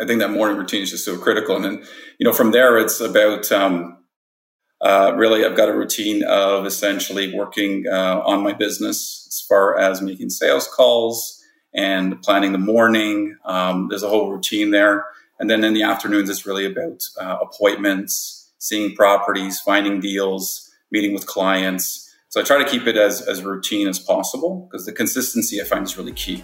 I think that morning routine is just so critical. And then, you know, from there, it's about um, uh, really, I've got a routine of essentially working uh, on my business as far as making sales calls and planning the morning. Um, there's a whole routine there. And then in the afternoons, it's really about uh, appointments, seeing properties, finding deals, meeting with clients. So I try to keep it as, as routine as possible because the consistency I find is really key.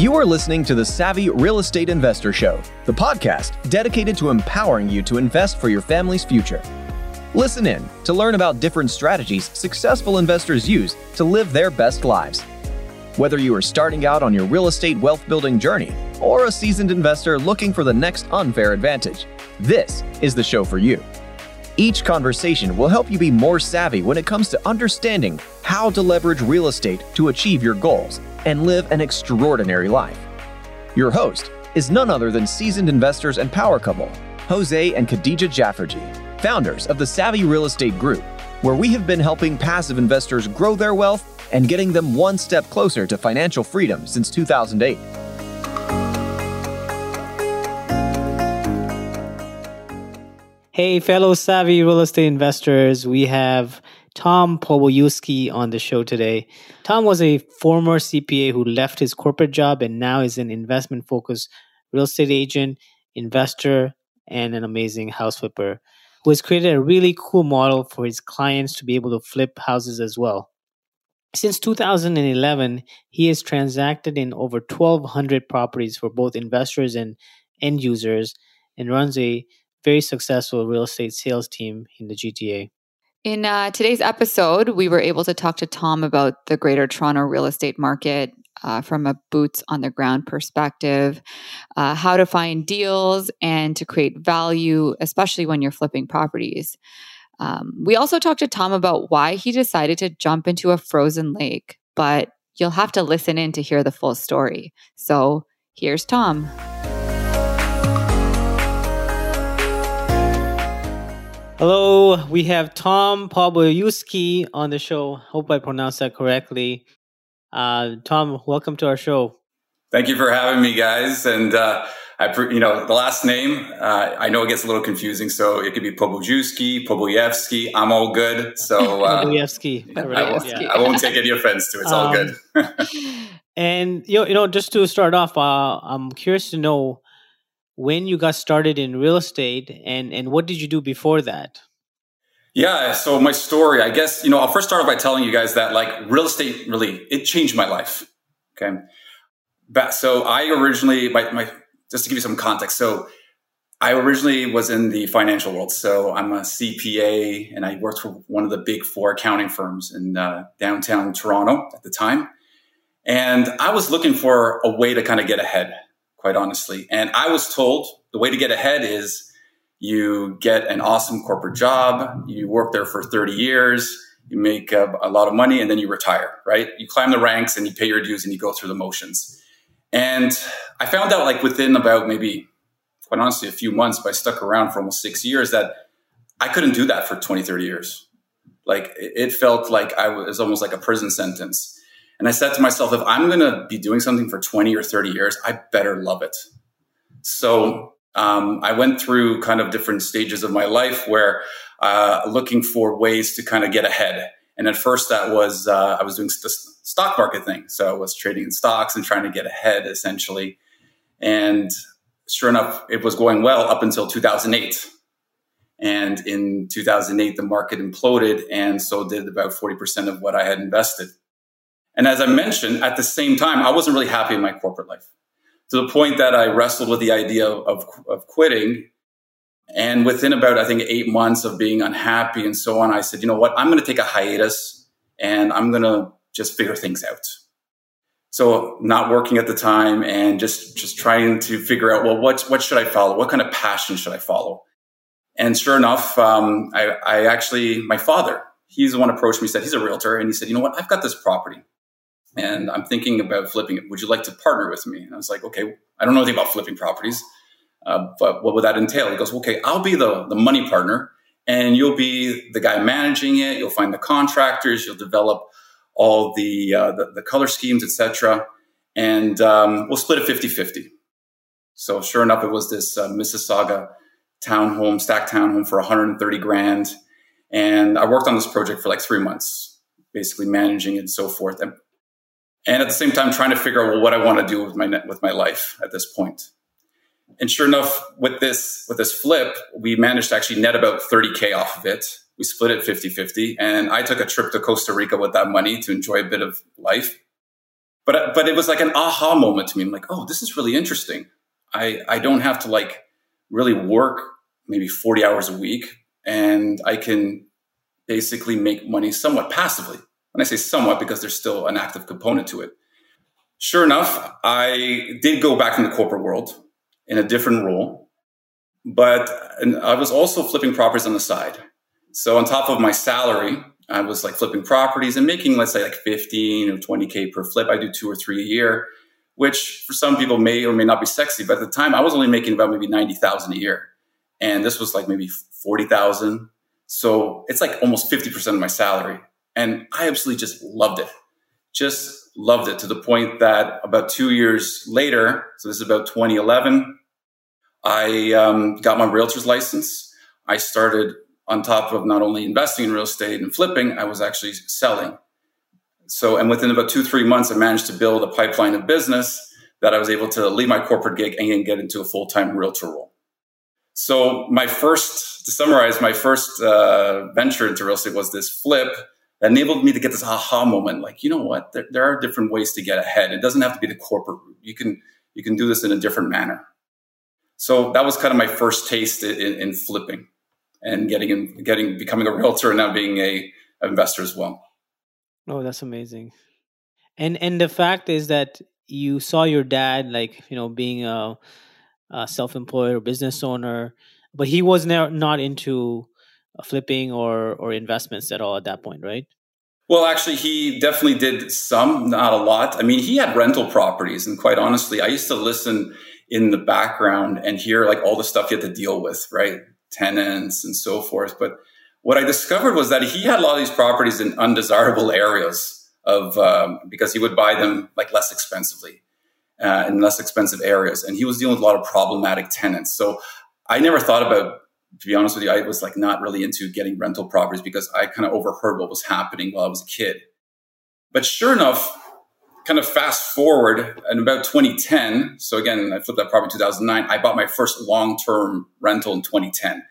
You are listening to the Savvy Real Estate Investor Show, the podcast dedicated to empowering you to invest for your family's future. Listen in to learn about different strategies successful investors use to live their best lives. Whether you are starting out on your real estate wealth building journey or a seasoned investor looking for the next unfair advantage, this is the show for you. Each conversation will help you be more savvy when it comes to understanding how to leverage real estate to achieve your goals and live an extraordinary life. Your host is none other than seasoned investors and power couple, Jose and Khadija Jafferji, founders of the Savvy Real Estate Group, where we have been helping passive investors grow their wealth and getting them one step closer to financial freedom since 2008. Hey, fellow savvy real estate investors, we have Tom Pobojewski on the show today. Tom was a former CPA who left his corporate job and now is an investment focused real estate agent, investor, and an amazing house flipper who has created a really cool model for his clients to be able to flip houses as well. Since 2011, he has transacted in over 1,200 properties for both investors and end users and runs a very successful real estate sales team in the GTA. In uh, today's episode, we were able to talk to Tom about the greater Toronto real estate market uh, from a boots on the ground perspective, uh, how to find deals and to create value, especially when you're flipping properties. Um, we also talked to Tom about why he decided to jump into a frozen lake, but you'll have to listen in to hear the full story. So here's Tom. Hello, we have Tom Pobojewski on the show. Hope I pronounced that correctly. Uh, Tom, welcome to our show. Thank you for having me, guys. And uh, I, you know, the last name uh, I know it gets a little confusing, so it could be Pobojuski, Poboyevsky. I'm all good. So uh. I, won't, yeah. I won't take any offense to it. It's um, all good. and you know, you know, just to start off, uh, I'm curious to know when you got started in real estate and and what did you do before that? Yeah so my story i guess you know i'll first start off by telling you guys that like real estate really it changed my life okay? But so i originally my, my just to give you some context so i originally was in the financial world so i'm a cpa and i worked for one of the big four accounting firms in uh, downtown toronto at the time. And i was looking for a way to kind of get ahead quite honestly. And I was told the way to get ahead is you get an awesome corporate job, you work there for 30 years, you make a, a, lot of money, and then you retire, right? You climb the ranks and you pay your dues and you go through the motions. And I found out, like, within about maybe, quite honestly, a few months, but I stuck around for almost six years, that I couldn't do that for 20, 30 years. Like, it felt like I was almost like a prison sentence and I said to myself, if I'm going to be doing something for 20 or 30 years, I better love it. So um, I went through kind of different stages of my life where uh, looking for ways to kind of get ahead. And at first, that was uh, I was doing the stock market thing. So I was trading in stocks and trying to get ahead essentially. And sure enough, it was going well up until 2008. And in 2008, the market imploded, and so did about 40% of what I had invested. And as I mentioned, at the same time, I wasn't really happy in my corporate life to the point that I wrestled with the idea of, of, quitting. And within about, I think, eight months of being unhappy and so on, I said, you know what? I'm going to take a hiatus and I'm going to just figure things out. So not working at the time and just, just trying to figure out, well, what, what should I follow? What kind of passion should I follow? And sure enough, um, I, I actually, my father, he's the one approached me, said he's a realtor. And he said, you know what? I've got this property and I'm thinking about flipping it. Would you like to partner with me? And I was like, okay, I don't know anything about flipping properties, uh, but what would that entail? He goes, okay, I'll be the, the money partner and you'll be the guy managing it. You'll find the contractors, you'll develop all the, uh, the, the, color schemes, etc. and um, we'll split it 50 50. So sure enough, it was this uh, Mississauga townhome, stacked townhome for 130 grand. And I worked on this project for like three months, basically managing it and so forth. And, and at the same time, trying to figure out well, what I want to do with my, with my life at this point. And sure enough, with this, with this flip, we managed to actually net about 30K off of it. We split it 50 50. And I took a trip to Costa Rica with that money to enjoy a bit of life. But, but it was like an aha moment to me. I'm like, oh, this is really interesting. I, I don't have to like really work maybe 40 hours a week and I can basically make money somewhat passively. When I say somewhat, because there's still an active component to it. Sure enough, I did go back in the corporate world in a different role, but I was also flipping properties on the side. So on top of my salary, I was like flipping properties and making, let's say, like 15 or 20K per flip. I do two or three a year, which for some people may or may not be sexy. But at the time, I was only making about maybe 90,000 a year and this was like maybe 40,000. So it's like almost 50% of my salary. And I absolutely just loved it. Just loved it to the point that about two years later, so this is about 2011, I um, got my realtor's license. I started on top of not only investing in real estate and flipping, I was actually selling. So, and within about two, three months, I managed to build a pipeline of business that I was able to leave my corporate gig and get into a full time realtor role. So my first, to summarize, my first uh, venture into real estate was this flip that enabled me to get this aha moment. Like, you know what? There, there, are different ways to get ahead. It doesn't have to be the corporate route. You can you can do this in a different manner. So that was kind of my first taste in, in flipping and getting in, getting becoming a realtor and now being a investor as well. Oh, that's amazing. And and the fact is that you saw your dad like you know being a uh, self-employed or business owner, but he was not into flipping or or investments at all at that point, right? Well, actually, he definitely did some, not a lot. I mean, he had rental properties, and quite honestly, I used to listen in the background and hear like all the stuff he had to deal with, right? Tenants and so forth. But what I discovered was that he had a lot of these properties in undesirable areas of um, because he would buy them like less expensively uh, in less expensive areas. And he was dealing with a lot of problematic tenants. So I never thought about, to be honest with you, I was like not really into getting rental properties because I kind of overheard what was happening while I was a kid. But sure enough, kind of fast forward in about 2010. So again, I flipped that property in 2009. I bought my first long-term rental in 2010.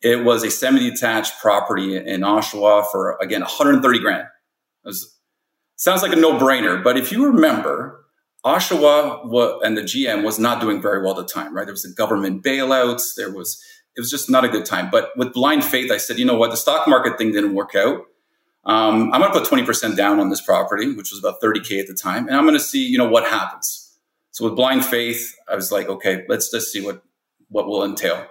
It was a semi-detached property in Oshawa for again 130 grand. It was, sounds like a no-brainer, but if you remember, Oshawa and the GM was not doing very well at the time, right? There was the government bailouts. There was, it was just not a good time. But with blind faith, I said, you know what? The stock market thing didn't work out. Um, I'm going to put 20% down on this property, which was about 30K at the time. And I'm going to see, you know, what happens. So with blind faith, I was like, okay, let's just see what, what will entail.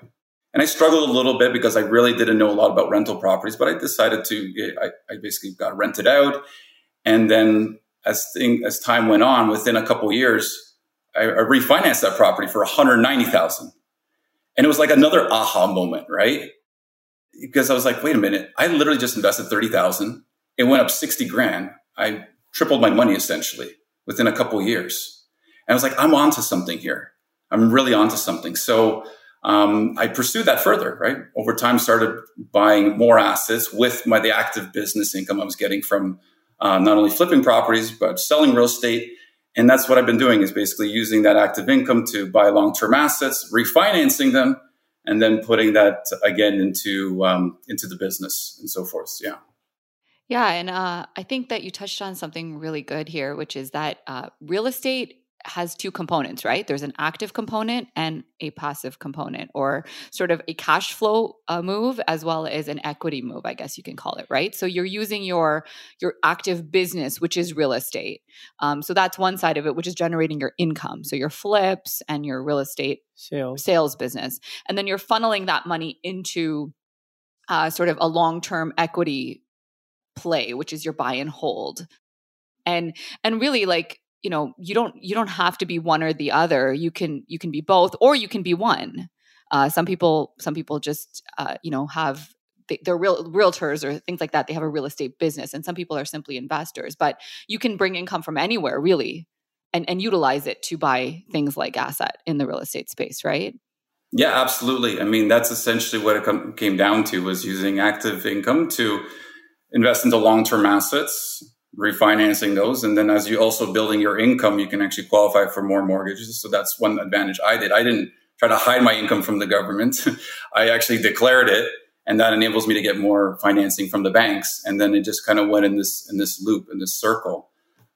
And I struggled a little bit because I really didn't know a lot about rental properties, but I decided to, I, I basically got rented out. And then as thing as time went on, within a couple years, I, I refinanced that property for 190,000. And it was like another aha moment, right? Because I was like, wait a minute, I literally just invested 30,000. It went up 60 grand. I tripled my money essentially within a couple years. And I was like, I'm onto something here. I'm really onto something. So um, I pursued that further, right? Over time, started buying more assets with my the active business income I was getting from uh, not only flipping properties but selling real estate and that's what i've been doing is basically using that active income to buy long-term assets refinancing them and then putting that again into um, into the business and so forth. Yeah. Yeah and uh, i think that you touched on something really good here which is that uh, real estate has two components, right? There's an active component and a passive component, or sort of a cash flow uh, move as well as an equity move, I guess you can call it, right? So you're using your your active business, which is real estate. Um, so that's one side of it, which is generating your income. So your flips and your real estate sales sales business, and then you're funneling that money into uh, sort of a long term equity play, which is your buy and hold. And and really like you know you don't you don't have to be one or the other you can you can be both or you can be one uh, some people some people just uh, you know have they, they're real realtors or things like that they have a real estate business and some people are simply investors but you can bring income from anywhere really and, and utilize it to buy things like asset in the real estate space, right? Yeah, absolutely. I mean, that's essentially what it com- came down to was using active income to invest into long-term assets, refinancing those, and then as you also building your income, you can actually qualify for more mortgages. So that's one advantage I did. I didn't try to hide my income from the government. I actually declared it, and that enables me to get more financing from the banks. And then it just kind of went in this in this loop in this circle.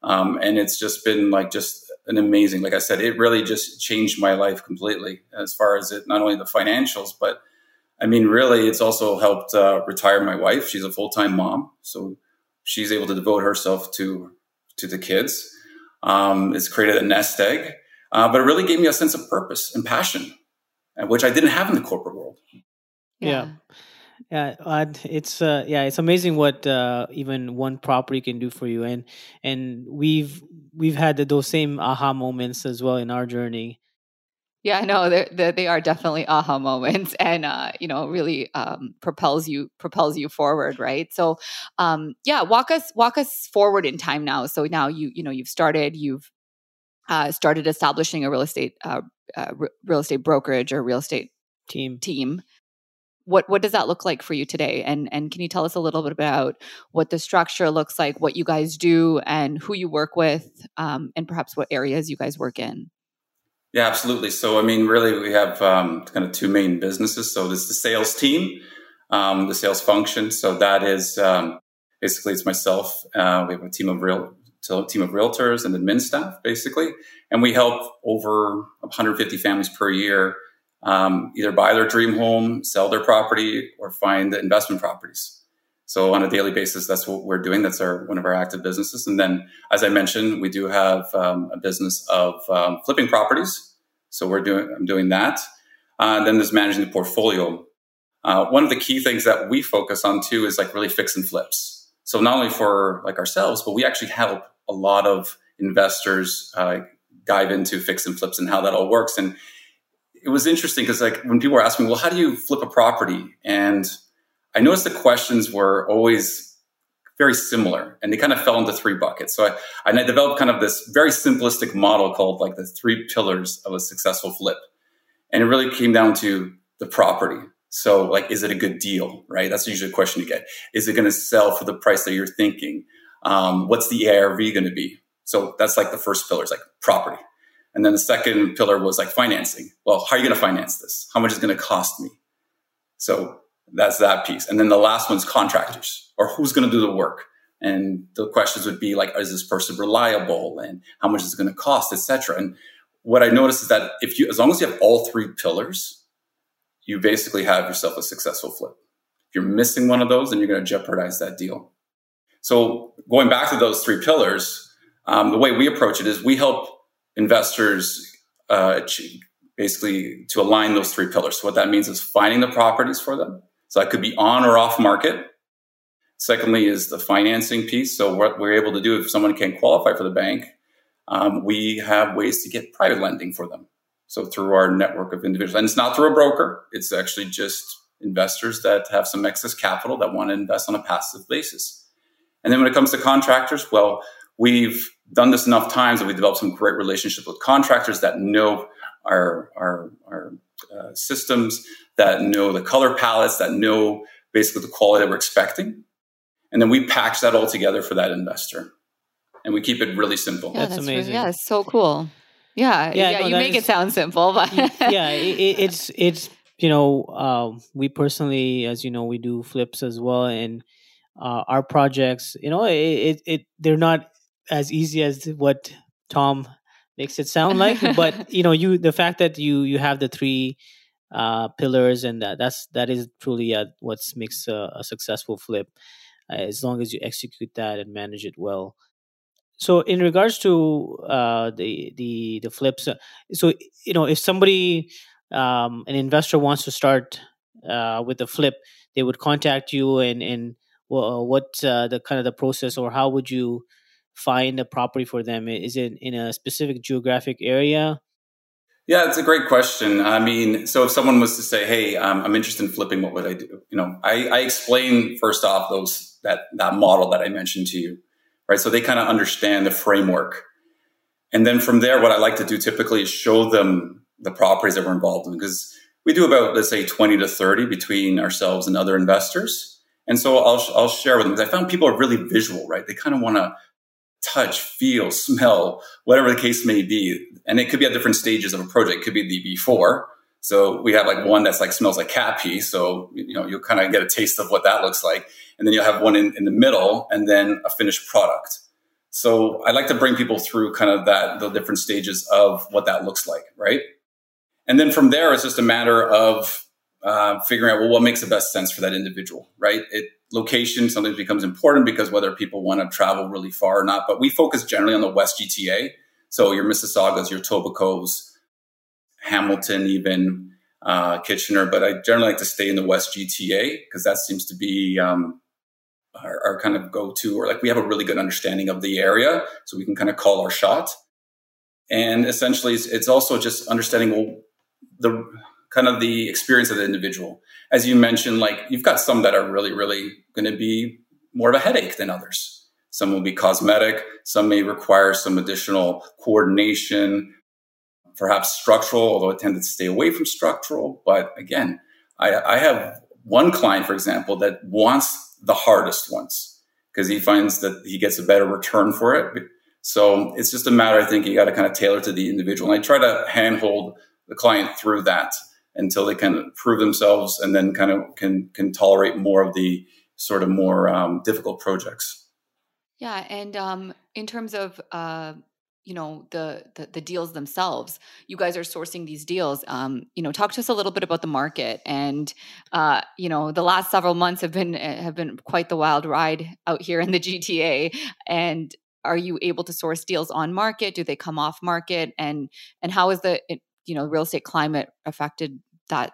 Um, and it's just been like just an amazing, like I said, it really just changed my life completely as far as it, not only the financials, but I mean, really, it's also helped uh, retire my wife. She's a full time mom, so she's able to devote herself to to the kids. Um, it's created a nest egg, uh, but it really gave me a sense of purpose and passion, which I didn't have in the corporate world. Yeah. yeah. Yeah, it's uh, yeah, it's amazing what uh, even one property can do for you, and and we've we've had those same aha moments as well in our journey. Yeah, I know they're, they are definitely aha moments, and uh, you know, really um, propels you propels you forward, right? So, um, yeah, walk us walk us forward in time now. So now you you know you've started you've uh, started establishing a real estate uh, uh real estate brokerage or real estate team team what what does that look like for you today and and can you tell us a little bit about what the structure looks like what you guys do and who you work with um, and perhaps what areas you guys work in yeah absolutely. So i mean really we have um, kind of two main businesses. So there's the sales team um, the sales function. So that is um, basically it's myself uh, we have a team of real team of realtors and admin staff basically. And we help over 150 families per year um, either buy their dream home, sell their property, or find investment properties. So on a daily basis, that's what we're doing. That's our one of our active businesses. And then, as I mentioned, we do have um, a business of um, flipping properties. So we're doing I'm doing that. Uh, then there's managing the portfolio. Uh, one of the key things that we focus on too is like really fix and flips. So not only for like ourselves, but we actually help a lot of investors uh, dive into fix and flips and how that all works. And it was interesting because like when people were asking, me, well, how do you flip a property? And I noticed the questions were always very similar and they kind of fell into three buckets. So I, and I developed kind of this very simplistic model called like the three pillars of a successful flip. And it really came down to the property. So like, is it a good deal? Right. That's usually a question you get. Is it going to sell for the price that you're thinking? Um, what's the ARV going to be? So that's like the first pillar is like property. And then the second pillar was like financing. Well, how are you going to finance this? How much is going to cost me? So that's that piece. And then the last one's contractors or who's going to do the work. And the questions would be like, is this person reliable and how much is it going to cost, etc. And what I noticed is that if you, as long as you have all three pillars, you basically have yourself a successful flip. If you're missing one of those, then you're going to jeopardize that deal. So going back to those three pillars, um, the way we approach it is we help investors uh, basically to align those three pillars. So what that means is finding the properties for them. So that could be on or off market. Secondly, is the financing piece. So what we're able to do if someone can't qualify for the bank, um, we have ways to get private lending for them. So through our network of individuals, and it's not through a broker. It's actually just investors that have some excess capital that want to invest on a passive basis. And then when it comes to contractors, well, we've done this enough times that we developed some great relationships with contractors that know our our, our uh, systems, that know the color palettes, that know basically the quality that we're expecting, and then we package that all together for that investor, and we keep it really simple. Yeah, that's, that's amazing. Really, yeah, it's so cool. Yeah, yeah, yeah no, you make is, it sound simple, but yeah, it, it's it's you know uh, we personally, as you know, we do flips as well, and uh, our projects, you know, it, it, it they're not as easy as what Tom makes it sound like. but you know, you the fact that you you have the three uh, pillars and that that's that is truly uh, what makes a, a, successful flip. Uh, as long as you execute that and manage it well. So, in regards to uh, the the the flips, uh, so you know, if somebody um, an investor wants to start uh, with a flip, they would contact you and and well, what the kind of the process or how would you find a property for them? Is it in a specific geographic area? Yeah, it's a great question. I mean, so if someone was to say, "Hey, um, I'm interested in flipping," what would I do? You know, I, I explain first off those that that model that I mentioned to you, right? So they kind of understand the framework, And then from there, what I like to do typically is show them the properties that we're involved in because we do about, let's say 20 to 30 between ourselves and other investors. And so I'll, I'll share with them I found people are really visual, right? They kind of want to touch, feel, smell, whatever the case may be. And it could be at different stages of a project. It could be the before. So we have like one that's like smells like cat pee. So, you know, you'll kind of get a taste of what that looks like. And then you'll have one in, in the middle and then a finished product. So I like to bring people through kind of that, the different stages of what that looks like. Right. And then from there, it's just a matter of uh, figuring out, well, what makes the best sense for that individual, right? It, location sometimes becomes important because whether people want to travel really far or not. But we focus generally on the West GTA. So your Mississaugas, your Etobicoke's, Hamilton, even uh, Kitchener. But I generally like to stay in the West GTA because that seems to be um, our, our, kind of go to, or like we have a really good understanding of the area. So we can kind of call our shot. And essentially, it's, it's also just understanding, well, the kind of the experience of the individual. As you mentioned, like you've got some that are really, really going to be more of a headache than others. Some will be cosmetic. Some may require some additional coordination, perhaps structural, although I tend to stay away from structural. But again, I, I have one client, for example, that wants the hardest ones because he finds that he gets a better return for it. So it's just a matter, I think, you got to kind of tailor to the individual. And I try to handhold the client through that until they can prove themselves and then kind of can can tolerate more of the sort of more um, difficult projects. Yeah, and um, in terms of uh, you know the, the, the deals themselves, you guys are sourcing these deals. Um, you know, talk to us a little bit about the market, and uh, you know, the last several months have been eh, have been quite the wild ride out here in the GTA, and are you able to source deals on market do they come off market and and how is the you know real estate climate affected that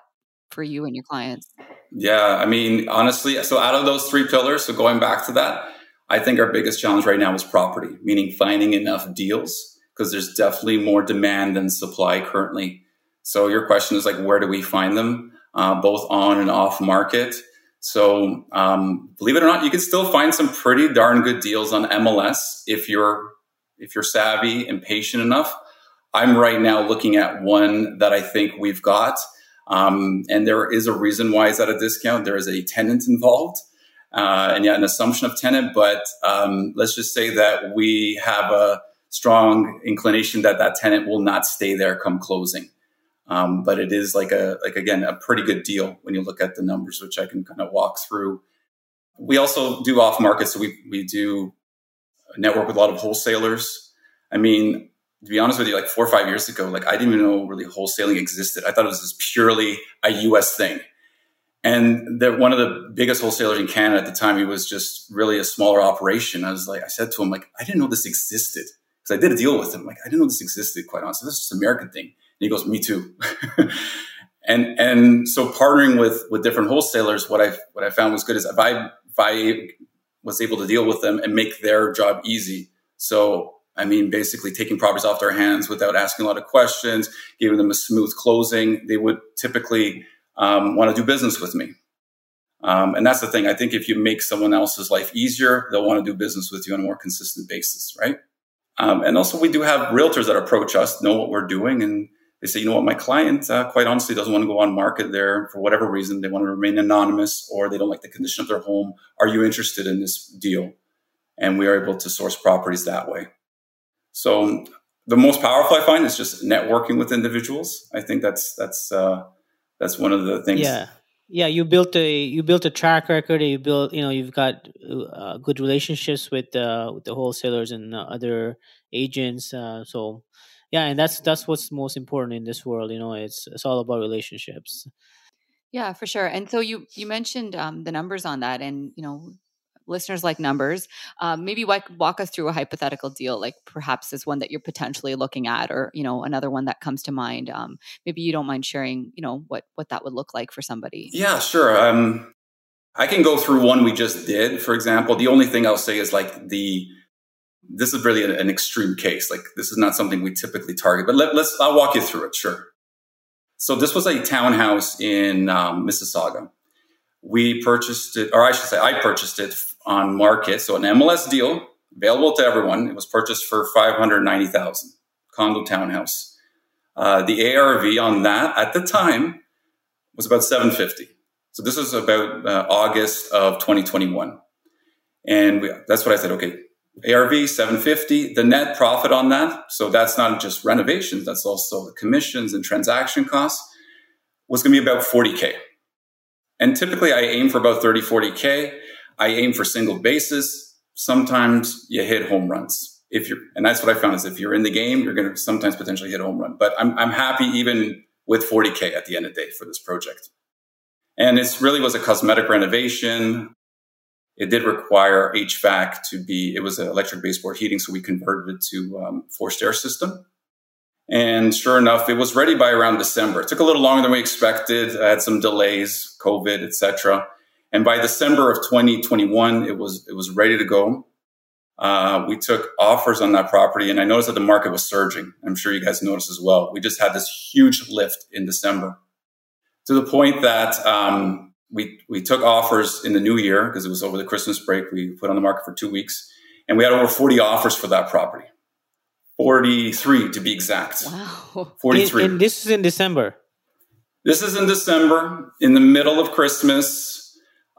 for you and your clients? Yeah i mean honestly so out of those three pillars so going back to that i think our biggest challenge right now is property meaning finding enough deals because there's definitely more demand than supply currently. So your question is like where do we find them? Uh, both on and off market. So um, believe it or not you can still find some pretty darn good deals on mls if you're if you're savvy and patient enough I'm right now looking at one that I think we've got. Um, and there is a reason why it's at a discount. There is a tenant involved. Uh, and yeah, an assumption of tenant, but um, let's just say that we have a strong inclination that that tenant will not stay there come closing. Um, but it is like a like again a pretty good deal when you look at the numbers, which I can kind of walk through. We also do off market, so we we do network with a lot of wholesalers. I mean, to be honest with you, like four or five years ago, like I didn't even know really wholesaling existed. I thought it was just purely a US thing. And that one of the biggest wholesalers in Canada at the time, he was just really a smaller operation. I was like, I said to him, like, I didn't know this existed. Because I did a deal with him. Like, I didn't know this existed, quite honestly. This is just American thing. And he goes, Me too. and and so partnering with with different wholesalers, what I what I found was good is if I if I was able to deal with them and make their job easy. So I mean, basically taking properties off their hands without asking a lot of questions, giving them a smooth closing. They would typically um, want to do business with me. Um, and that's the thing. I think if you make someone else's life easier, they'll want to do business with you on a more consistent basis, right? Um, and also, we do have realtors that approach us, know what we're doing, and they say, you know what, my client, uh, quite honestly, doesn't want to go on market there for whatever reason. They want to remain anonymous or they don't like the condition of their home. Are you interested in this deal? And we are able to source properties that way. So the most powerful I find is just networking with individuals. I think that's that's uh, that's one of the things. Yeah, yeah. You built a you built a track record. You built you know you've got uh, good relationships with uh, with the wholesalers and other agents. Uh, so yeah, and that's that's what's most important in this world. You know, it's it's all about relationships. Yeah, for sure. And so you you mentioned um, the numbers on that, and you know listeners like numbers. Um, maybe walk, walk us through a hypothetical deal, like perhaps is one that you're potentially looking at, or you know another one that comes to mind. Um, maybe you don't mind sharing, you know what what that would look like for somebody. Yeah, sure. Um, I can go through one we just did. For example, the only thing I'll say is like the this is really an, extreme case. Like this is not something we typically target, but let, us I'll walk you through it. Sure. So this was a townhouse in um, Mississauga. We purchased it, or I should say, I purchased it on market. So an MLS deal available to everyone. It was purchased for 590,000. condo townhouse. Uh, the ARV on that at the time was about 750. So this was about uh, August of 2021. And we, that's what I said. Okay, ARV 750, the net profit on that. So that's not just renovations. That's also the commissions and transaction costs was going to be about 40K. And typically I aim for about 30, 40K. I aim for single bases. Sometimes you hit home runs. If you're, and that's what I found is if you're in the game, you're going to sometimes potentially hit a home run. But I'm, I'm happy even with 40K at the end of the day for this project. And it really was a cosmetic renovation. It did require HVAC to be, it was an electric baseboard heating. So we converted it to um, forced air system. And sure enough, it was ready by around December. It took a little longer than we expected. I had some delays, COVID, etc. And by December of 2021, it was it was ready to go. Uh, we took offers on that property, and I noticed that the market was surging. I'm sure you guys noticed as well. We just had this huge lift in December to the point that um, we we took offers in the new year because it was over the Christmas break. We put on the market for two weeks, and we had over 40 offers for that property. 43 to be exact. Wow. 43. And, and this is in December. This is in December, in the middle of Christmas.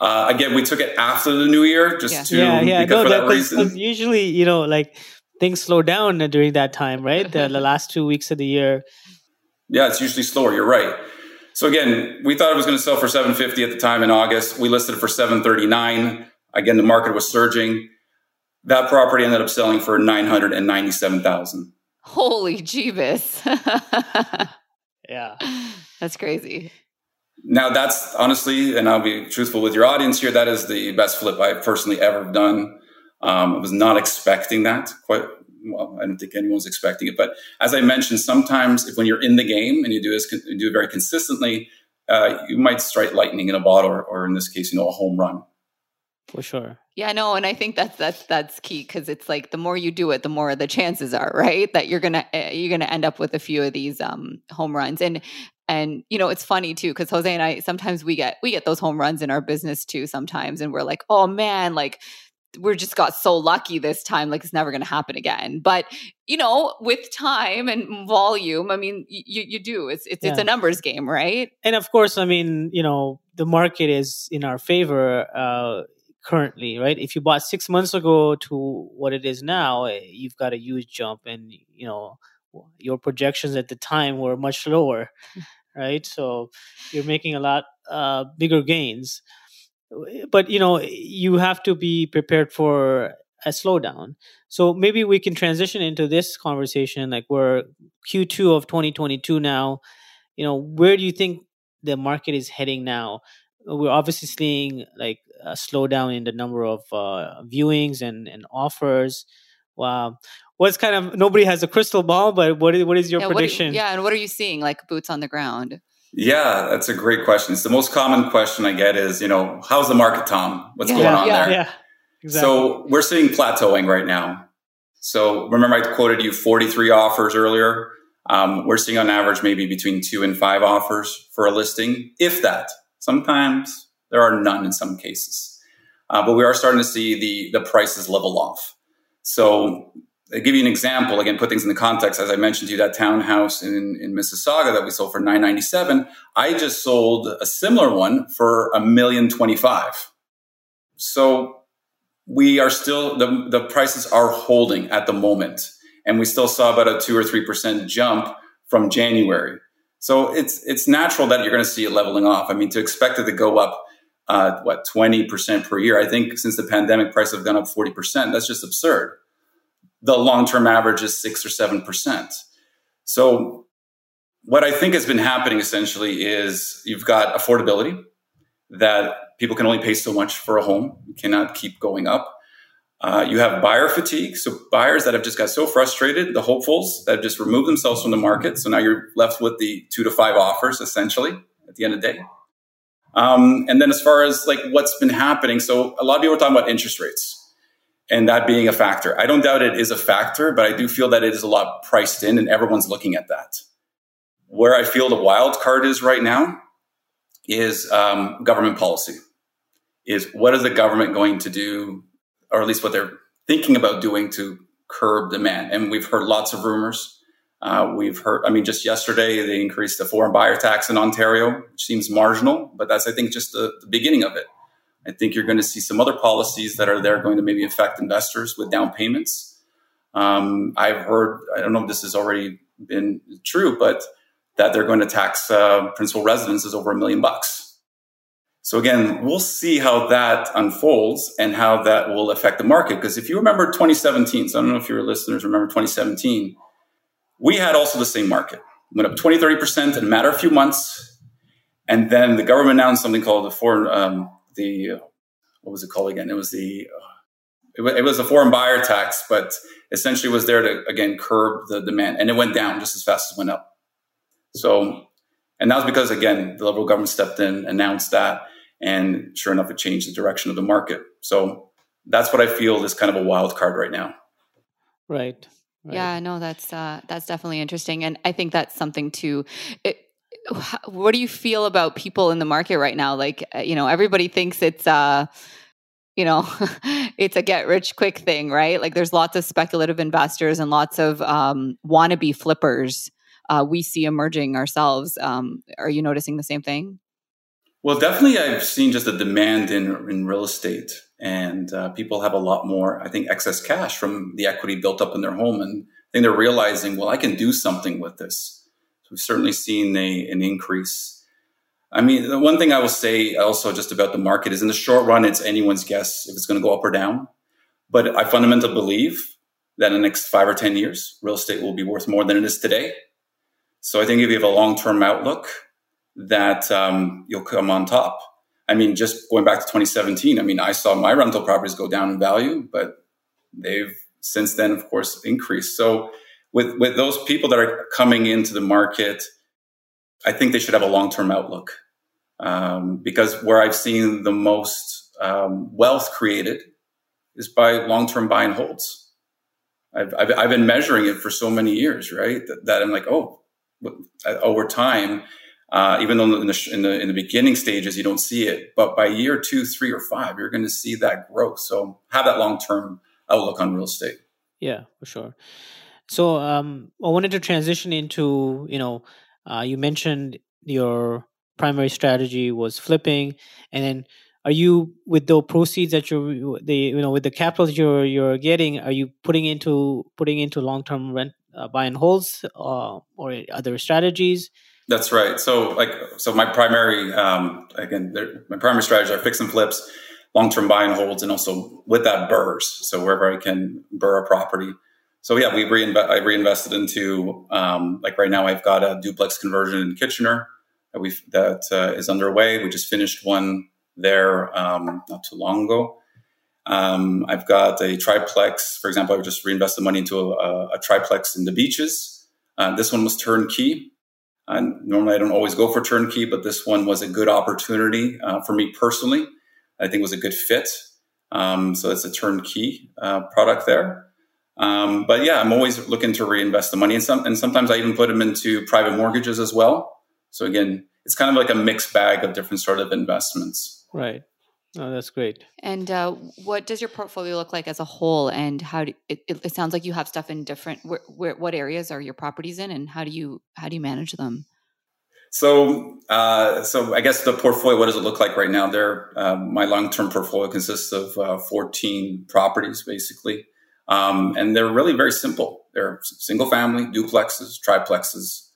Uh, again, we took it after the new year just yeah. to yeah, yeah. no, for that, that reason. Usually, you know, like things slow down during that time, right? the, the last two weeks of the year. Yeah, it's usually slower. You're right. So again, we thought it was going to sell for 750 at the time in August. We listed it for 739. Again, the market was surging. That property ended up selling for 997,000. Holy Jeebus. yeah. That's crazy. Now that's honestly, and I'll be truthful with your audience here, that is the best flip I've personally ever done. Um, I was not expecting that quite well, I don't think anyone's expecting it. But as I mentioned, sometimes if when you're in the game and you do this, you do it very consistently, uh, you might strike lightning in a bottle, or, or in this case, you know, a home run for sure yeah no and i think that's that's that's key because it's like the more you do it the more the chances are right that you're gonna uh, you're gonna end up with a few of these um home runs and and you know it's funny too because jose and i sometimes we get we get those home runs in our business too sometimes and we're like oh man like we're just got so lucky this time like it's never going to happen again but you know with time and volume i mean you you do it's it's, yeah. it's a numbers game right and of course i mean you know the market is in our favor uh currently, right? If you bought six months ago to what it is now, eh, you've got a huge jump, and you know your projections at the time were much lower, right? So you're making a lot uh, bigger gains, but you know you have to be prepared for a slowdown. So maybe we can transition into this conversation, like we're Q2 of 2022 now. You know, where do you think the market is heading now? We're obviously seeing like a slowdown in the number of uh, viewings and, and offers. Wow. What's kind of nobody has a crystal ball, but what is, what is your yeah, prediction? yeah, and what are you seeing like boots on the ground? Yeah, that's a great question. It's the most common question I get is, you know, how's the market, Tom? What's yeah, going on yeah, there? Yeah, exactly. So we're seeing plateauing right now. So remember, I quoted you 43 offers earlier. Um, we're seeing on average maybe between two and five offers for a listing, if that. Sometimes there are none in some cases. Uh, but we are starting to see the, the prices level off. So I'll give you an example, again, put things in the context. As I mentioned to you, that townhouse in, in Mississauga that we sold for 997, I just sold a similar one for a million twenty-five. So we are still, the, the prices are holding at the moment. And we still saw about a two or 3% jump from January. So it's, it's natural that you're going to see it leveling off. I mean, to expect it to go up uh, what 20% per year. I think since the pandemic, prices have gone up 40%. That's just absurd. The long-term average is six or seven percent. So what I think has been happening essentially is you've got affordability that people can only pay so much for a home. You cannot keep going up. Uh, you have buyer fatigue. So buyers that have just got so frustrated, the hopefuls that have just removed themselves from the market. So now you're left with the two to five offers essentially at the end of the day. Um, and then as far as like what's been happening, so a lot of people are talking about interest rates and that being a factor. I don't doubt it is a factor, but I do feel that it is a lot priced in and everyone's looking at that. Where I feel the wild card is right now is um, government policy. Is what is the government going to do, or at least what they're thinking about doing to curb demand? And we've heard lots of rumors. Uh, we've heard, I mean, just yesterday they increased the foreign buyer tax in Ontario, which seems marginal, but that's, I think, just the, the beginning of it. I think you're going to see some other policies that are there going to maybe affect investors with down payments. Um, I've heard, I don't know if this has already been true, but that they're going to tax uh, principal residences over a million bucks. So again, we'll see how that unfolds and how that will affect the market. Because if you remember 2017, so I don't know if your listeners remember 2017, we had also the same market. Went up 20, 30% in a matter of a few months. And then the government announced something called the foreign, um, the, uh, what was it called again? It was the, uh, it, w- it was a foreign buyer tax, but essentially was there to, again, curb the demand. And it went down just as fast as it went up. So, and that was because, again, the Liberal government stepped in, announced that, and sure enough, it changed the direction of the market. So that's what I feel is kind of a wild card right now. Right. right. Yeah, no, that's uh, that's definitely interesting, and I think that's something to. It, what do you feel about people in the market right now? Like, uh, you know, everybody thinks it's uh, you know, it's a get rich quick thing, right? Like, there's lots of speculative investors and lots of um, wannabe flippers. Uh, we see emerging ourselves. Um, are you noticing the same thing? Well, definitely, I've seen just a demand in in real estate, and uh, people have a lot more, I think, excess cash from the equity built up in their home, and I think they're realizing, well, I can do something with this. We've certainly seen a, an increase. I mean, the one thing I will say also just about the market is, in the short run, it's anyone's guess if it's going to go up or down. But I fundamentally believe that in the next five or ten years, real estate will be worth more than it is today. So I think if you have a long term outlook that um, you'll come on top. I mean, just going back to 2017, I mean, I saw my rental properties go down in value, but they've since then, of course, increased. So with with those people that are coming into the market, I think they should have a long term outlook um, because where I've seen the most um, wealth created is by long term buy and holds. I've, I've, I've been measuring it for so many years, right? That, that I'm like, oh, over time uh, even though in the, in the in the beginning stages you don't see it, but by year two, three, or five, you're going to see that growth. So have that long term outlook on real estate. Yeah, for sure. So um, I wanted to transition into you know uh, you mentioned your primary strategy was flipping, and then are you with the proceeds that you're the you know with the capital that you're you're getting are you putting into putting into long term rent uh, buy and holds uh, or other strategies that's right. So, like, so my primary, um, again, my primary strategies are fix and flips, long term buy and holds, and also with that burrs. So wherever I can burr a property. So yeah, we reinvest. I reinvested into um, like right now. I've got a duplex conversion in Kitchener that we that uh, is underway. We just finished one there um, not too long ago. Um, I've got a triplex. For example, I've just reinvested money into a, a triplex in the beaches. Uh, this one was turnkey. And normally, I don't always go for turnkey, but this one was a good opportunity uh, for me personally. I think was a good fit. Um, so it's a turnkey uh, product there. Um, but yeah, I'm always looking to reinvest the money, and, some, and sometimes I even put them into private mortgages as well. So again, it's kind of like a mixed bag of different sort of investments. Right. Oh, that's great. And uh, what does your portfolio look like as a whole? And how do it, it, it sounds like you have stuff in different. Where, where, what areas are your properties in, and how do you how do you manage them? So, uh, so I guess the portfolio. What does it look like right now? There, uh, my long term portfolio consists of uh, 14 properties, basically, um, and they're really very simple. They're single family, duplexes, triplexes.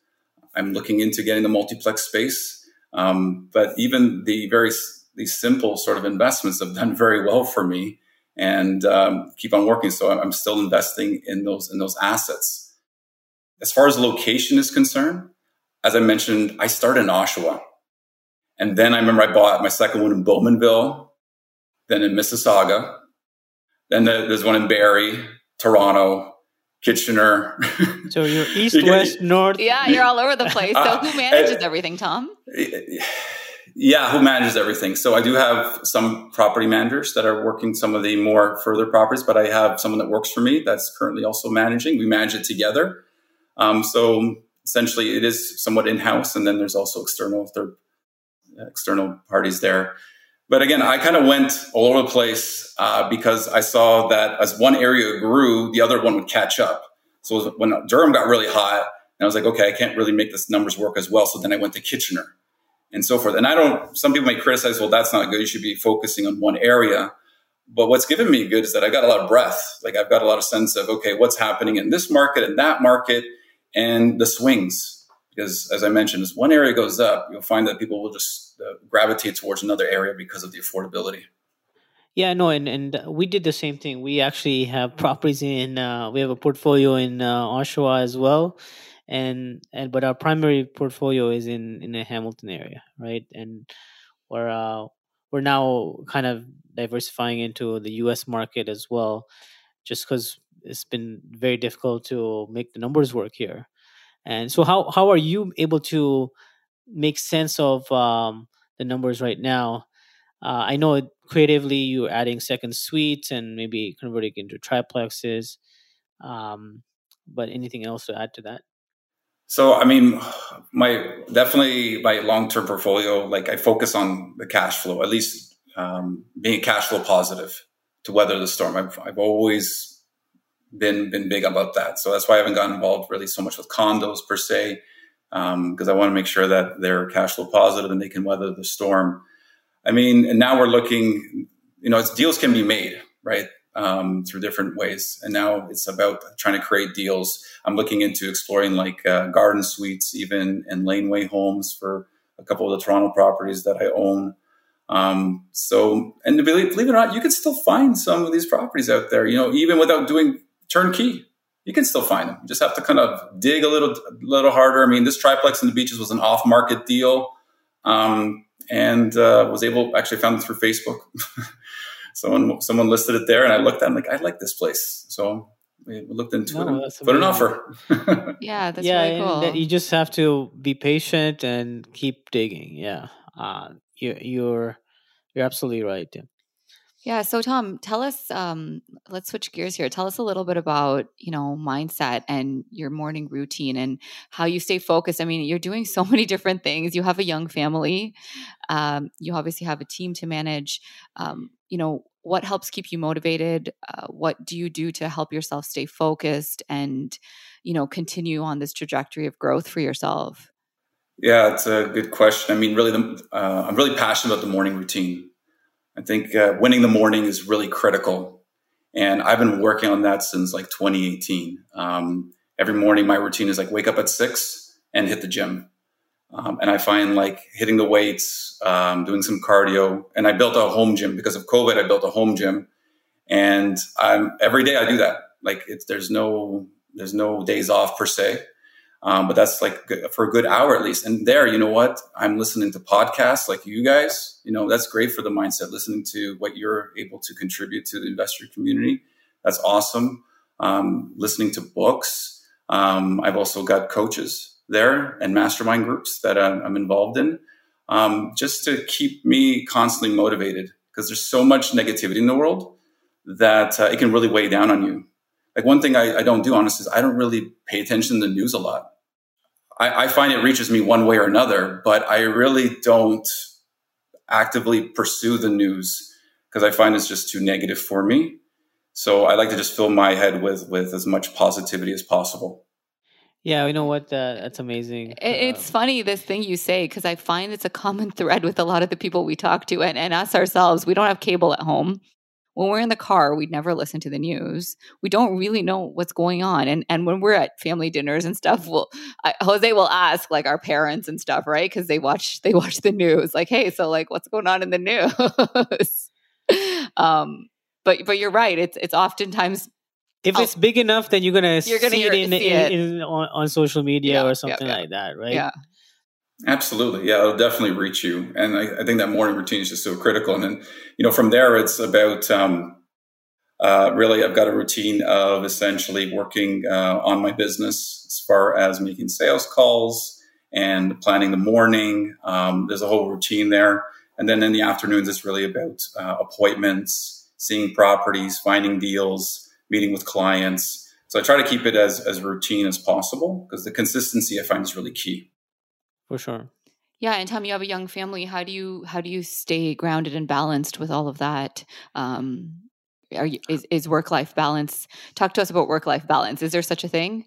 I'm looking into getting the multiplex space, um, but even the very these simple sort of investments have done very well for me and um, keep on working. So I'm still investing in those in those assets. As far as location is concerned, as I mentioned, I started in Oshawa, and then I remember I bought my second one in Bowmanville, then in Mississauga, then there's one in Barrie, Toronto, Kitchener. So you're east, you west, north. Yeah, you're all over the place. So who manages uh, everything, Tom? Yeah, who manages everything? So I do have some property managers that are working some of the more further properties, but I have someone that works for me that's currently also managing. We manage it together. Um, so essentially, it is somewhat in house, and then there's also external third external parties there. But again, I kind of went all over the place uh, because I saw that as one area grew, the other one would catch up. So when Durham got really hot, and I was like, okay, I can't really make this numbers work as well. So then I went to Kitchener and so forth. And I don't, some people may criticize, well, that's not good. You should be focusing on one area. But what's given me good is that I got a lot of breath. Like I've got a lot of sense of, okay, what's happening in this market and that market and the swings. Because as I mentioned, as one area goes up, you'll find that people will just uh, gravitate towards another area because of the affordability. Yeah, no, and and we did the same thing. We actually have properties in. Uh, we have a portfolio in uh, Oshawa as well, and and but our primary portfolio is in in the Hamilton area, right? And we're uh, we're now kind of diversifying into the U.S. market as well, just because it's been very difficult to make the numbers work here. And so, how how are you able to make sense of um, the numbers right now? Uh, I know creatively you're adding second suites and maybe converting into triplexes. Um, but anything else to add to that? So, I mean, my definitely my long term portfolio, like I focus on the cash flow, at least um, being cash flow positive to weather the storm. I've, I've always been been big about that. So that's why I haven't gotten involved really so much with condos per se, because um, I want to make sure that they're cash flow positive and they can weather the storm. I mean, and now we're looking, you know, deals can be made, right? um, through different ways. And now it's about trying to create deals. I'm looking into exploring like uh, garden suites, even and laneway homes for a couple of the Toronto properties that I own. Um, so, and believe, believe it or not, you can still find some of these properties out there. You know, even without doing turnkey, you can still find them. You just have to kind of dig a little, little harder. I mean, this triplex in the beaches was an off-market deal, um, and uh, was able actually found it through Facebook. someone someone listed it there, and I looked at. it, I'm like, I like this place, so we looked into no, it and put an offer. yeah, that's yeah, really cool. you just have to be patient and keep digging. Yeah, uh, you, you're you're absolutely right. Yeah. Yeah. So, Tom, tell us. Um, let's switch gears here. Tell us a little bit about you know mindset and your morning routine and how you stay focused. I mean, you're doing so many different things. You have a young family. Um, you obviously have a team to manage. Um, you know, what helps keep you motivated? Uh, what do you do to help yourself stay focused and you know continue on this trajectory of growth for yourself? Yeah, it's a good question. I mean, really, the, uh, I'm really passionate about the morning routine. I think uh, winning the morning is really critical. And I've been working on that since like 2018. Um, every morning, my routine is like wake up at six and hit the gym. Um, and I find like hitting the weights, um, doing some cardio. And I built a home gym because of COVID. I built a home gym, and I'm every day I do that. Like it's there's no there's no days off per se. Um, but that's like for a good hour at least. And there, you know what? I'm listening to podcasts like you guys. You know, that's great for the mindset, listening to what you're able to contribute to the investor community. That's awesome. Um, listening to books. Um, I've also got coaches there and mastermind groups that I'm, I'm involved in um, just to keep me constantly motivated because there's so much negativity in the world that uh, it can really weigh down on you. Like one thing I, I don't do, honestly, is I don't really pay attention to the news a lot. I, I find it reaches me one way or another, but I really don't actively pursue the news because I find it's just too negative for me. So I like to just fill my head with with as much positivity as possible. Yeah, you know what? Uh, that's amazing. It's um, funny this thing you say because I find it's a common thread with a lot of the people we talk to and, and us ourselves. We don't have cable at home when we're in the car, we'd never listen to the news. We don't really know what's going on. And and when we're at family dinners and stuff, we'll I, Jose will ask like our parents and stuff, right? Because they watch they watch the news. Like, hey, so like, what's going on in the news? um, but but you're right. It's it's oftentimes if it's big enough, then you're gonna you're gonna see it, in, see in, it. in, on, on, social media yeah, or something yeah, yeah. like that, right? Yeah. Absolutely. Yeah, it'll definitely reach you. And I, I, think that morning routine is just so critical. And then, you know, from there, it's about um, uh, really, I've got a routine of essentially working uh, on my business as far as making sales calls and planning the morning. Um, there's a whole routine there. And then in the afternoons, it's really about uh, appointments, seeing properties, finding deals, meeting with clients. So I try to keep it as, as routine as possible because the consistency I find is really key for sure. Yeah, and Tom, you have a young family. How do you how do you stay grounded and balanced with all of that? Um, are you, is, is work life balance? Talk to us about work life balance. Is there such a thing?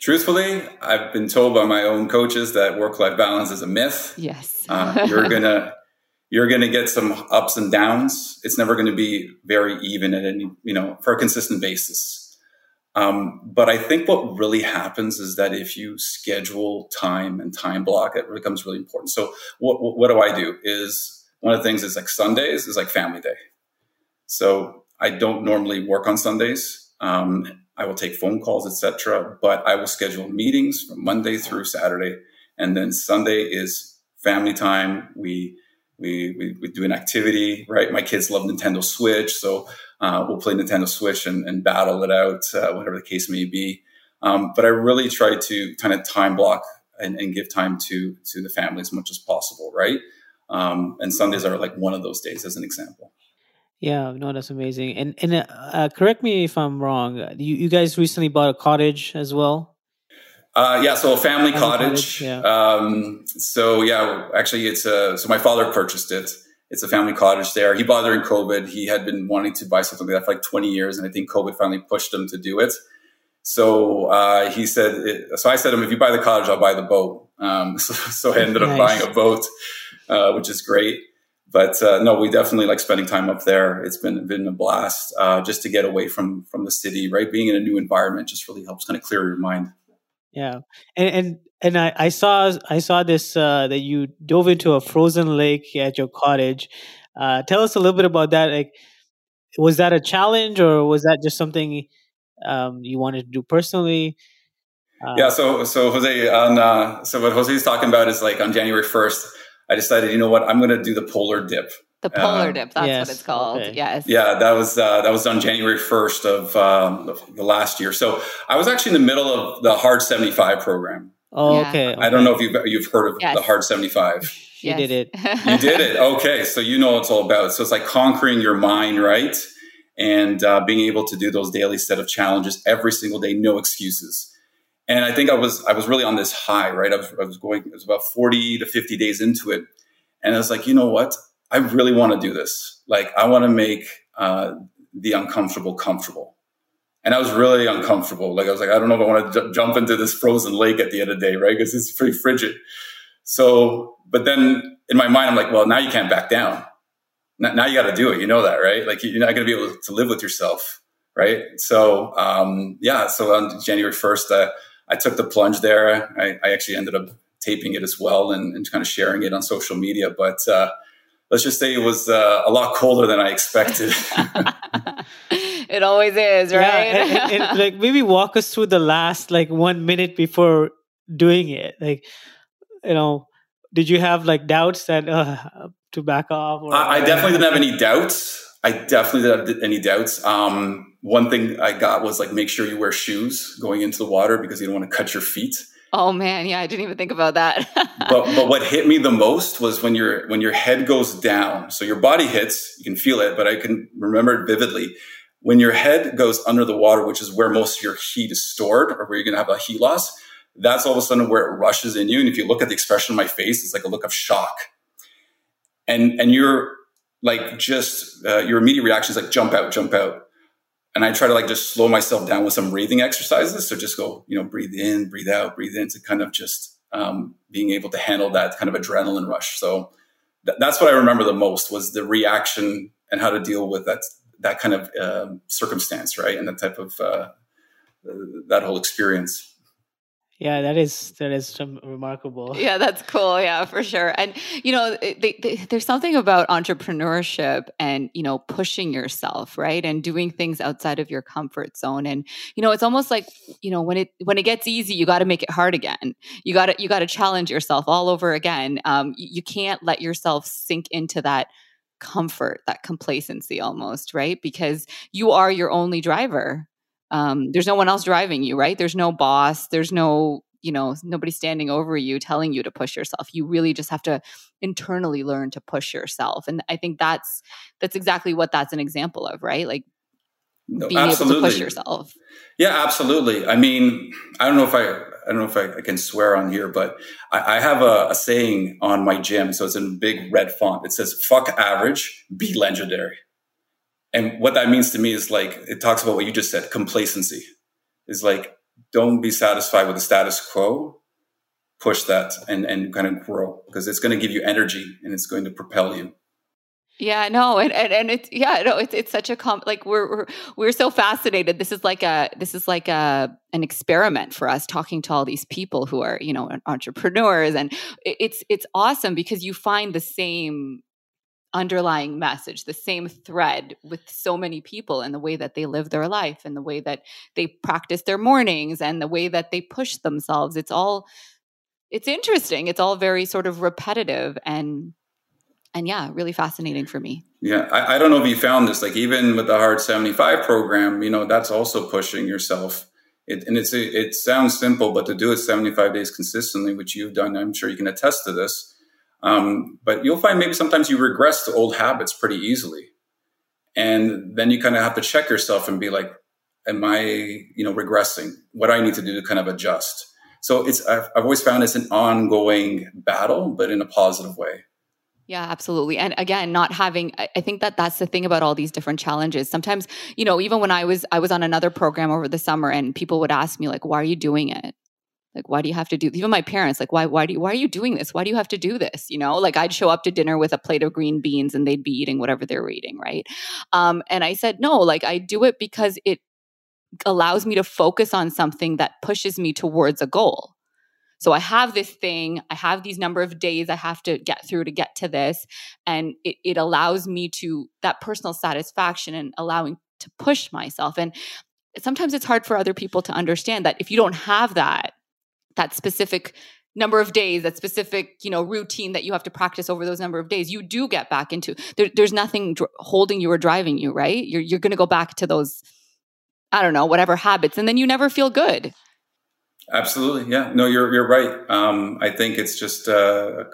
Truthfully, I've been told by my own coaches that work life balance is a myth. Yes, uh, you're gonna you're gonna get some ups and downs. It's never going to be very even at any you know for a consistent basis. Um, but I think what really happens is that if you schedule time and time block, it becomes really important. So what, what do I do? Is one of the things is like Sundays is like family day. So I don't normally work on Sundays. Um, I will take phone calls, etc. But I will schedule meetings from Monday through Saturday, and then Sunday is family time. We we, we, we do an activity, right? My kids love Nintendo Switch, so uh, we'll play Nintendo Switch and, and battle it out, uh, whatever the case may be. Um, but I really try to kind of time block and, and, give time to to the family as much as possible, right? Um, and Sundays are like one of those days, as an example. Yeah, no, that's amazing. And and uh, uh correct me if I'm wrong. You you guys recently bought a cottage as well. Uh, yeah, so a family, family cottage. cottage yeah. Um, so yeah, actually, it's a, so my father purchased it. It's a family cottage there. He bought it during COVID. He had been wanting to buy something like that for like 20 years, and I think COVID finally pushed him to do it. So uh, he said, it, so I said to him, if you buy the cottage, I'll buy the boat. Um, so, so, I ended up buying a boat, uh, which is great. But uh, no, we definitely like spending time up there. It's been been a blast uh, just to get away from from the city. Right, being in a new environment just really helps kind of clear your mind. Yeah, and and and I, I saw I saw this uh, that you dove into a frozen lake at your cottage. Uh, tell us a little bit about that. Like, was that a challenge, or was that just something um, you wanted to do personally? Yeah. So so Jose on uh, so what Jose is talking about is like on January first, I decided you know what I'm going to do the polar dip. The polar um, dip, that's yes. what it's called. Okay. Yes. Yeah, that was uh, that was on January first of um, the last year. So I was actually in the middle of the Hard seventy five program. Oh, yeah. okay, okay, I don't know if you've you've heard of yes. the Hard seventy five. You did it. you did it. Okay, so you know what it's all about. So it's like conquering your mind, right? And uh, being able to do those daily set of challenges every single day, no excuses. And I think I was I was really on this high, right? I was, I was going. It was about forty to fifty days into it, and I was like, you know what? I really want to do this. Like, I want to make uh, the uncomfortable comfortable. And I was really uncomfortable. Like, I was like, I don't know if I want to j- jump into this frozen lake at the end of the day, right? Because it's pretty frigid. So, but then in my mind, I'm like, well, now you can't back down. Now you got to do it. You know that, right? Like, you're not going to be able to live with yourself, right? So, um, yeah. So on January 1st, uh, I took the plunge there. I, I, actually ended up taping it as well and, and, kind of sharing it on social media. But uh, let's just say it was uh, a lot colder than I expected. it always is, right? Yeah, and, and, and, like maybe walk us through the last like one minute before doing it. Like, you know, did you have like doubts that uh, to back off? Or, I, I definitely didn't have any doubts. I definitely didn't have any doubts. Um, one thing I got was like make sure you wear shoes going into the water because you don't want to cut your feet. Oh man, yeah, I didn't even think about that. but but what hit me the most was when your when your head goes down. So your body hits, you can feel it, but I can remember it vividly. When your head goes under the water, which is where most of your heat is stored, or where you're gonna have a heat loss, that's all of a sudden where it rushes in you. And if you look at the expression on my face, it's like a look of shock. And and you're like just uh, your immediate reaction is like jump out, jump out and I try to like just slow myself down with some breathing exercises. So just go, you know, breathe in, breathe out, breathe in to kind of just um, being able to handle that kind of adrenaline rush. So th- that's what I remember the most was the reaction and how to deal with that that kind of uh, circumstance, right, and that type of uh, that whole experience. Yeah, that is that is remarkable. Yeah, that's cool. Yeah, for sure. And you know, they, they, there's something about entrepreneurship and you know pushing yourself, right, and doing things outside of your comfort zone. And you know, it's almost like you know when it when it gets easy, you got to make it hard again. You got to you got to challenge yourself all over again. Um, you, you can't let yourself sink into that comfort, that complacency almost, right? Because you are your only driver um, there's no one else driving you, right? There's no boss. There's no, you know, nobody standing over you telling you to push yourself. You really just have to internally learn to push yourself. And I think that's that's exactly what that's an example of, right? Like no, being absolutely. able to push yourself. Yeah, absolutely. I mean, I don't know if I I don't know if I, I can swear on here, but I, I have a, a, saying on my gym. So it's in big red font. It says, fuck average, be legendary And what that means to me is like, it talks about what you just said complacency is like, don't be satisfied with the status quo. Push that and, and kind of grow because it's going to give you energy and it's going to propel you. Yeah, no, and and, and it's yeah, no, it's it's such a com like we're we're we're so fascinated. This is like a this is like a an experiment for us talking to all these people who are you know entrepreneurs, and it's it's awesome because you find the same underlying message, the same thread with so many people and the way that they live their life and the way that they practice their mornings and the way that they push themselves. It's all it's interesting. It's all very sort of repetitive and and yeah, really fascinating for me. Yeah, I, I, don't know if you found this. Like even with the Hard Seventy Five program, you know, that's also pushing yourself. It, and it's it sounds simple, but to do it seventy five days consistently, which you've done, I'm sure you can attest to this. Um, but you'll find maybe sometimes you regress to old habits pretty easily, and then you kind of have to check yourself and be like, "Am I, you know, regressing? What I need to do to kind of adjust?" So it's I've, I've always found it's an ongoing battle, but in a positive way. Yeah, absolutely. And again, not having I think that that's the thing about all these different challenges. Sometimes, you know, even when I was I was on another program over the summer and people would ask me like, "Why are you doing it?" Like, why do you have to do even my parents like, "Why why do you, why are you doing this? Why do you have to do this?" You know, like I'd show up to dinner with a plate of green beans and they'd be eating whatever they're eating, right? Um and I said, "No, like I do it because it allows me to focus on something that pushes me towards a goal." So I have this thing, I have these number of days I have to get through to get to this. And it, it allows me to that personal satisfaction and allowing to push myself. And sometimes it's hard for other people to understand that if you don't have that, that specific number of days that specific you know routine that you have to practice over those number of days you do get back into there, there's nothing dr- holding you or driving you right you're, you're going to go back to those i don't know whatever habits and then you never feel good Absolutely, yeah. No, you're you're right. Um, I think it's just uh,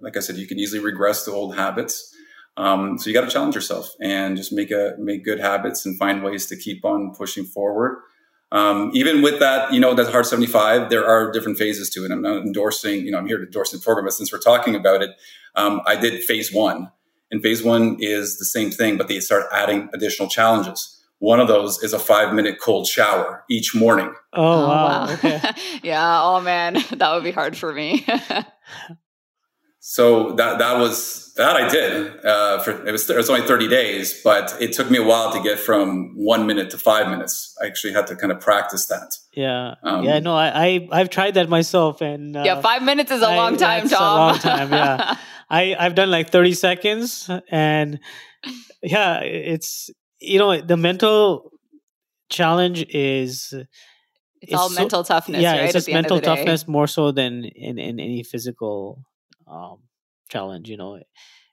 like I said, you can easily regress to old habits. Um, so you got to challenge yourself and just make a make good habits and find ways to keep on pushing forward. Um, even with that, you know, that hard 75, there are different phases to it. I'm not endorsing, you know, I'm here to endorse the program, but since we're talking about it, um, I did phase one. And phase one is the same thing, but they start adding additional challenges. One of those is a five minute cold shower each morning. Oh, oh wow. wow. Okay. yeah. Oh, man. That would be hard for me. so that, that was, that I did. Uh, for, it, was, it was only 30 days, but it took me a while to get from one minute to five minutes. I actually had to kind of practice that. Yeah. Um, yeah. No, I, I, have tried that myself. And uh, yeah, five minutes is a I, long time, Tom. a long time. Yeah. I, I've done like 30 seconds and yeah, it's, you know the mental challenge is it's all so, mental toughness yeah right? it's just mental toughness more so than in, in any physical um, challenge you know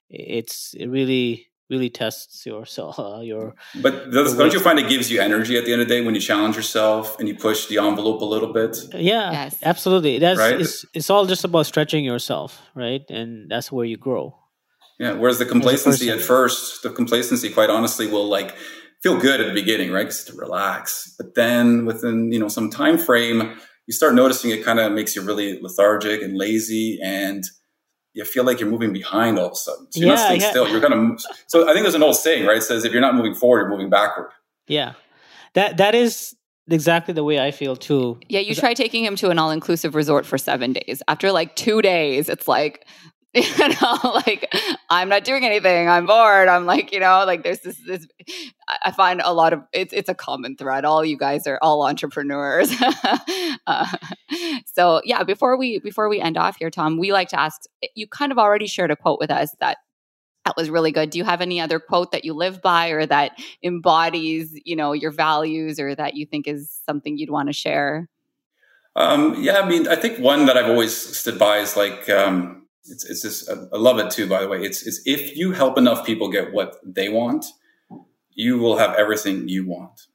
it's it really really tests your uh, your but does, don't you find it gives you energy at the end of the day when you challenge yourself and you push the envelope a little bit yeah yes. absolutely that's right? it's, it's all just about stretching yourself right and that's where you grow yeah. Whereas the complacency at first, the complacency, quite honestly, will like feel good at the beginning, right? just to relax. But then within, you know, some time frame, you start noticing it kind of makes you really lethargic and lazy and you feel like you're moving behind all of a sudden. So you're yeah, not staying yeah. still. You're kind of so I think there's an old saying, right? It says if you're not moving forward, you're moving backward. Yeah. That that is exactly the way I feel too. Yeah, you try taking him to an all-inclusive resort for 7 days. After like 2 days, it's like you know like i'm not doing anything. I'm bored. I'm like you know like there's this this i find a lot of it's it's a common thread. All you guys are all entrepreneurs. Uh, so yeah before we before we end off here tom we like to ask you kind of already shared a quote with us that that was really good. Do you have any other quote that you live by or that embodies you know your values or that you think is something you'd want to share? Um, yeah i mean i think one that i've always stood by is like um, it's, it's just, I love it too, by the way. It's, it's if you help enough people get what they want, you will have everything you want.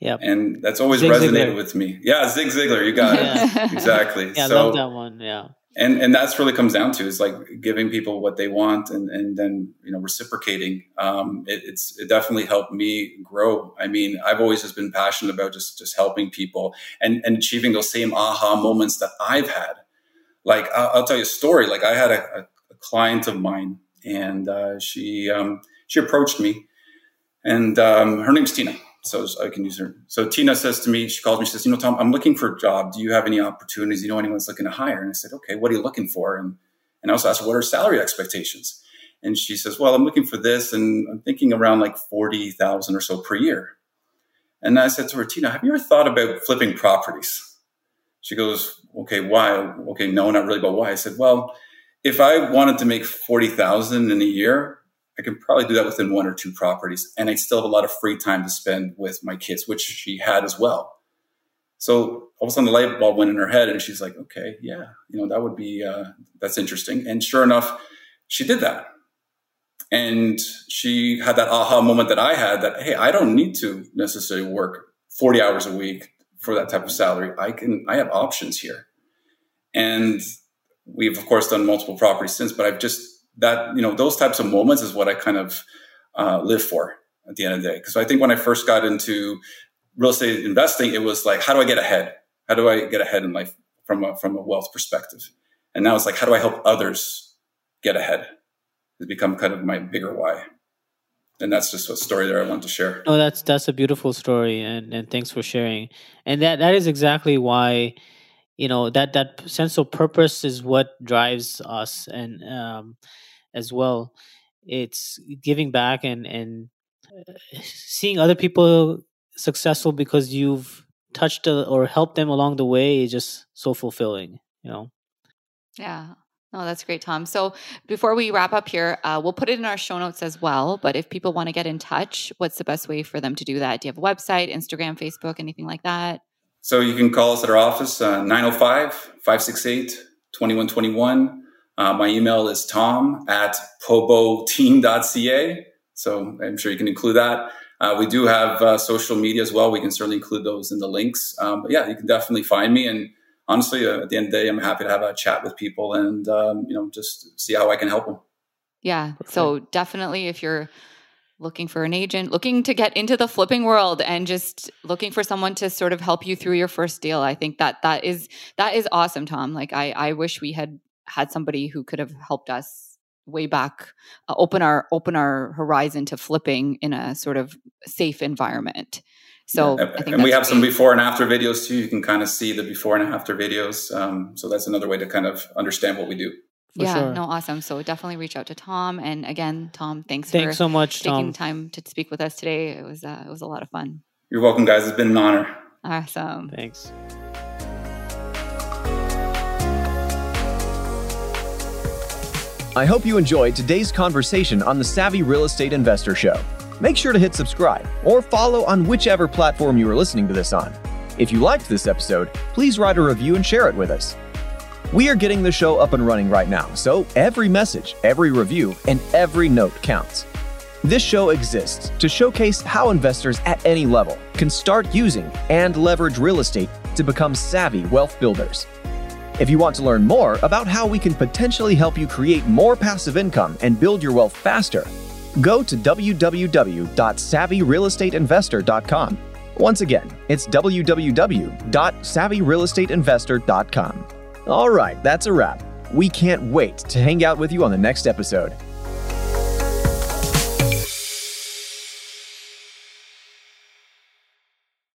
Yeah. And that's always Zig resonated Ziglar. with me. Yeah, Zig Ziglar, you got it. exactly. Yeah, so, I love that one. Yeah. And and that's really comes down to is like giving people what they want and and then you know reciprocating. Um, it, it's it definitely helped me grow. I mean, I've always just been passionate about just just helping people and and achieving those same aha moments that I've had like I'll, I'll, tell you a story. Like I had a, a client of mine, and uh, she um, she approached me, And um, her name's Tina. So I can use her. So Tina says to me, she calls me, she says, you know, Tom, I'm looking for a job. Do you have any opportunities? You know, anyone's looking to hire? And I said, okay, what are you looking for? And, and I also asked what are salary expectations? And she says, well, I'm looking for this and I'm thinking around like 40,000 or so per year. And I said to her, Tina, have you ever thought about flipping properties? She goes, okay, why? Okay, no, not really, but why? I said, well, if I wanted to make 40,000 in a year, I could probably do that within one or two properties. And I still have a lot of free time to spend with my kids, which she had as well. So all of a sudden the light bulb went in her head and she's like, okay, yeah, you know, that would be, uh, that's interesting. And sure enough, she did that. And she had that aha moment that I had that, hey, I don't need to necessarily work 40 hours a week for that type of salary. I can, I have options here. And we've, of course, done multiple properties since, but I've just, that, you know, those types of moments is what I kind of uh, live for at the end of the day. Because I think when I first got into real estate investing, it was like, how do I get ahead? How do I get ahead in life from a, from a wealth perspective? And now it's like, how do I help others get ahead? has become kind of my bigger why. And that's just a story that I want to share. No, that's that's a beautiful story, and and thanks for sharing. And that that is exactly why, you know, that that sense of purpose is what drives us, and um, as well, it's giving back and and uh, seeing other people successful because you've touched or helped them along the way is just so fulfilling. You know. Yeah, Oh, that's great, Tom. So before we wrap up here, uh, we'll put it in our show notes as well. But if people want to get in touch, what's the best way for them to do that? Do you have a website, Instagram, Facebook, anything like that? So you can call us at our office, uh, 905 568 2121. Uh, my email is tom at poboteam.ca. So I'm sure you can include that. Uh, we do have uh, social media as well. We can certainly include those in the links. Um, but yeah, you can definitely find me. And honestly, uh, at the end of the day, I'm happy to have a chat with people and um, you know just see how I can help them. Yeah. Perfect. So definitely, if you're looking for an agent, looking to get into the flipping world, and just looking for someone to sort of help you through your first deal, I think that that is that is awesome, Tom. Like I I wish we had had somebody who could have helped us way back uh, open our open our horizon to flipping in a sort of safe environment so yeah. and we have great. some before and after videos too. You can kind of see the before and after videos. Um, so that's another way to kind of understand what we do. For yeah, sure. no, awesome. So definitely reach out to Tom. And again, Tom, thanks, thanks so much, taking Tom. time to speak with us today. It was uh, it was a lot of fun. You're welcome, guys. It's been an honor. Awesome. Thanks. I hope you enjoyed today's conversation on the Savvy Real Estate Investor Show make sure to hit subscribe or follow on whichever platform you are listening to this on. If you liked this episode, please write a review and share it with us. We are getting the show up and running right now, so every message, every review, and every note counts. This show exists to showcase how investors at any level can start using and leverage real estate to become savvy wealth builders. If you want to learn more about how we can potentially help you create more passive income and build your wealth faster, go to www.savvyrealestateinvestor.com. Once again, it's www.savvyrealestateinvestor.com. All right, that's a wrap. We can't wait to hang out with you on the next episode.